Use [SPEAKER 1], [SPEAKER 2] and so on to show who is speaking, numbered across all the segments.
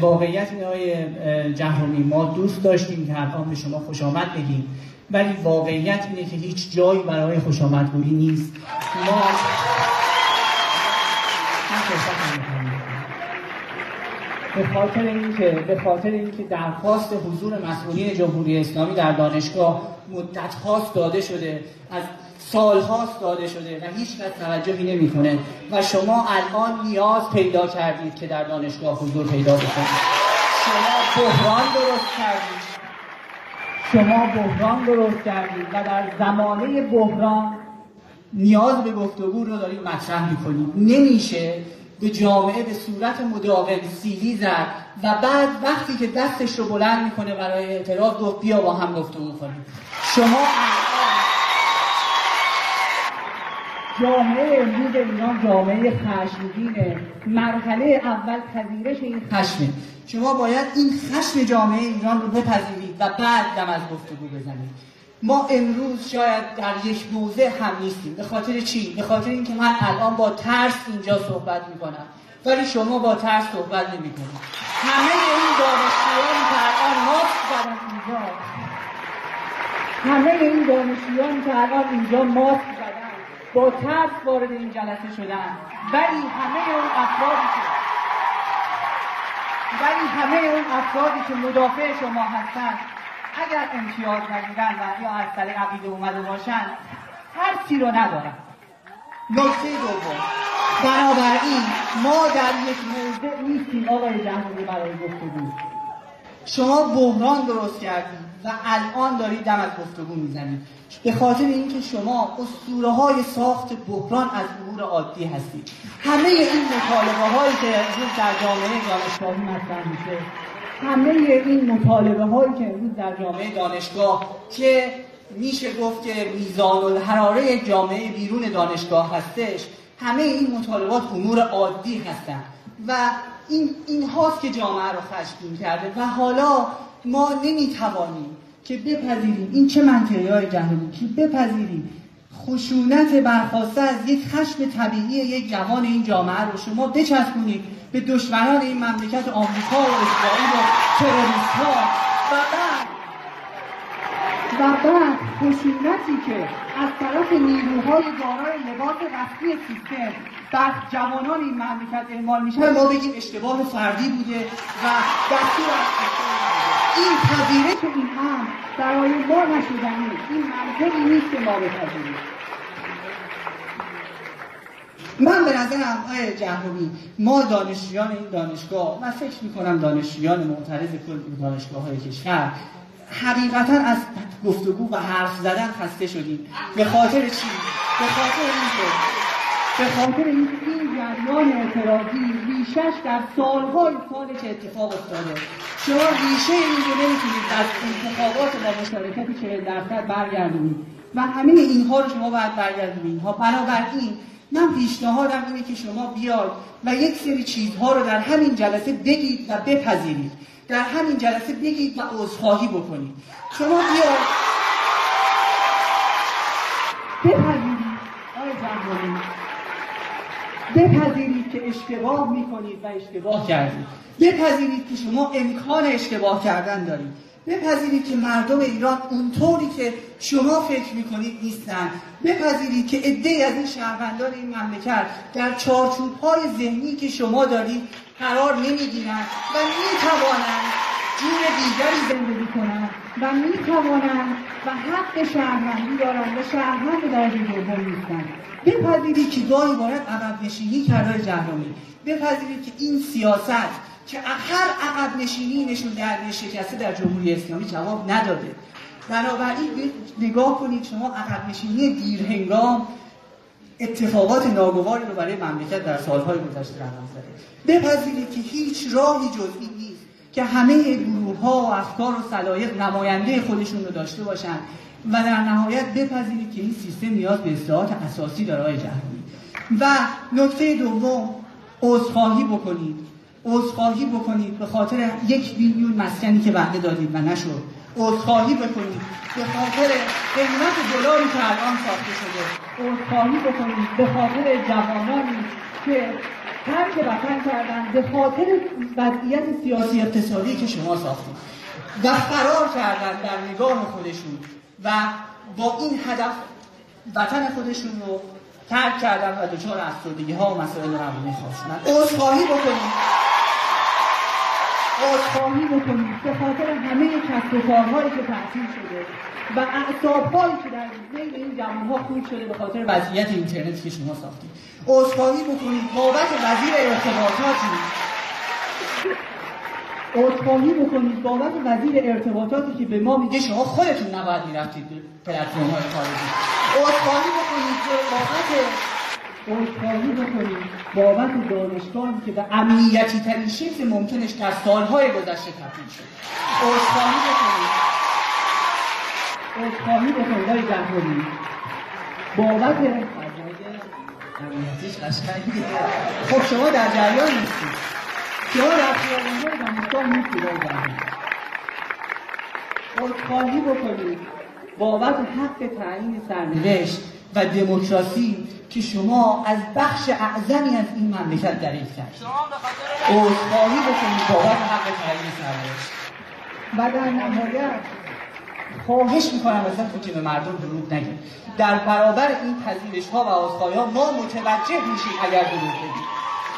[SPEAKER 1] واقعیت های جهرومی ما دوست داشتیم که الان به شما خوش آمد بگیم ولی واقعیت اینه که هیچ جایی برای خوش آمدگویی نیست. ما به خاطر اینکه به خاطر اینکه درخواست حضور مسئولین جمهوری اسلامی در دانشگاه مدت هاست داده شده از سال هاست داده شده و هیچ کس توجهی نمی‌کنه و شما الان نیاز پیدا کردید که در دانشگاه حضور پیدا بکنید. شما بحران درست کردید. شما بحران درست کردید و در زمانه بحران نیاز به گفتگو رو دارید مطرح می‌کنید. نمیشه به جامعه به صورت مداوم سیلی زد و بعد وقتی که دستش رو بلند می‌کنه برای اعتراض گفت بیا با هم گفتگو کنیم. شما جامعه امروز ایران جامعه خشمگینه. مرحله اول پذیرش این خشمه. شما باید این خشم جامعه ایران رو بپذیرید و بعد دم از گفتگو بزنید. ما امروز شاید در یک موضع هم نیستیم. به خاطر چی؟ به خاطر اینکه من الان با ترس اینجا صحبت می‌کنم. ولی شما با ترس صحبت نمی‌کنید. همه این دانشجویانی که الان ماسک اینجا. همه این دانشجویانی که الان اینجا زدن با ترس وارد این جلسه شدن. ولی همه اون افرادی که ولی همه اون افرادی که مدافع شما هستند اگر امتیاز نگیرن و یا از طریق عقیده اومده باشن هر رو ندارن. نکته دوم. بنابراین ما در یک موضع نیستیم آقای جمهوری برای گفتگو. شما بحران درست کردید و الان دارید دم از گفتگو می‌زنید به خاطر اینکه شما اسطوره های ساخت بحران از امور عادی هستید همه این مطالبه هایی که در جامعه دانشگاهی مطرح میشه همه این مطالبه هایی که امروز در جامعه دانشگاه که میشه گفت که میزان الحراره جامعه بیرون دانشگاه هستش همه این مطالبات امور عادی هستند و این این هاست که جامعه رو خشمگین کرده و حالا ما نمی‌توانیم که بپذیریم. این چه منطقی های که بپذیریم. خشونت برخواسته از یک خشم طبیعی یک جوان این جامعه رو شما بچسبونید به دشمنان این مملکت آمریکا و اسرائیل و تروریست ها و بعد و بعد خشونتی که از طرف نیروهای دارای لباس رسمی سیستم بر جوانان این مملکت اعمال میشه ما بگیم اشتباه فردی بوده و دستور از این پذیرش این هم برای ما نشدنی این منطقی نیست که ما بپذیریم. من به نظرم آقای جهرومی ما دانشجویان این دانشگاه و فکر می‌کنم دانشجویان معترض کل دانشگاه های کشور حقیقتا از گفتگو و حرف زدن خسته شدیم. به خاطر چی؟ به خاطر اینکه به خاطر اینکه این جریان اعتراضی ریشش در سالهای سال که اتفاق افتاده. شما ریشه این رو نمی‌تونید از انتخابات با مشارکت 40 درصد برگردونید و همه اینها رو شما باید برگردونید. ها بنابراین من پیشنهادم اینه که شما بیاد و یک سری چیزها رو در همین جلسه بگید و بپذیرید. در همین جلسه بگید و عذرخواهی بکنید. شما بیاد بپذیرید. بپذیرید که اشتباه می‌کنید و اشتباه کردید. بپذیرید که شما امکان اشتباه کردن دارید. بپذیرید که مردم ایران اونطوری که شما فکر می‌کنید نیستن. بپذیرید که عده از این شهروندان این مملکت در چارچوب های ذهنی که شما دارید قرار نمی‌گیرند و می‌توانند جور دیگری زندگی کنند و می‌توانند و حق شهروندی دارند و شهروند درجه دوم نیستند بپذیرید که گاهی باید عقب نشینی کرده جهانی بپذیرید که این سیاست که هر عقب نشینی نشون در شکسته در جمهوری اسلامی جواب نداده. بنابراین نگاه کنید شما عقب نشینی دیرهنگام اتفاقات ناگواری رو برای مملکت در سالهای گذشته رقم زده. بپذیرید که هیچ راهی جز این نیست. که همه گروه ها و افکار و صلاحیت نماینده خودشون رو داشته باشن و در نهایت بپذیرید که این سیستم نیاز به اصلاحات اساسی داره آقای و نکته دوم عذرخواهی بکنید. عذرخواهی بکنید به خاطر یک میلیون مسکنی که وعده دادید و نشد. عذرخواهی بکنید به خاطر قیمت دلاری که الان ساخته شده. عذرخواهی بکنید به خاطر جوانانی که ترک وطن کردن به خاطر وضعیت سیاسی اقتصادی که شما ساختید. و فرار کردن در نگاه خودشون و با این هدف وطن خودشون رو ترک کردن و دچار افسردگی ها و مسائل روانی خواستن عذرخواهی بکنید عذرخواهی بکنید به خاطر همه کسب و کارهایی که تعطیل شده و اعصابهایی که در بین این جوانها خورد شده به خاطر وضعیت اینترنتی که شما ساختید. عذرخواهی بکنید بابت وزیر ارتباطاتی. عذرخواهی بکنید بابت وزیر ارتباطاتی که به ما میگه شما خودتون نباید می‌رفتید به پلتفرم های خارجی. عذرخواهی بکنید بابت عذرخواهی بکنید بابت دانشگاهی که به امنیتی ترین شکل ممکنش در سالهای گذشته تبدیل شد. عذرخواهی بکنید عذرخواهی بکنید آقای جمهوری بابت امنیتیش قشنگه خب شما در جریان نیستید شما در خیابان‌های دانشگاه نیستید عذرخواهی بکنید بابت حق تعیین سرنوشت و دموکراسی که شما از بخش اعظمی از این مملکت دریغ کرد عذرخواهی بکنید. بابت حق تعیین سرنوشت و در نهایت خواهش می‌کنم ازتون که به مردم دروغ نگید. در برابر این پذیرش ها و آزخواهی ها ما متوجه میشیم اگر دروغ بگید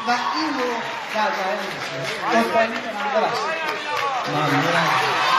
[SPEAKER 1] و این رو در می‌کنم ببخشید
[SPEAKER 2] ممنونم.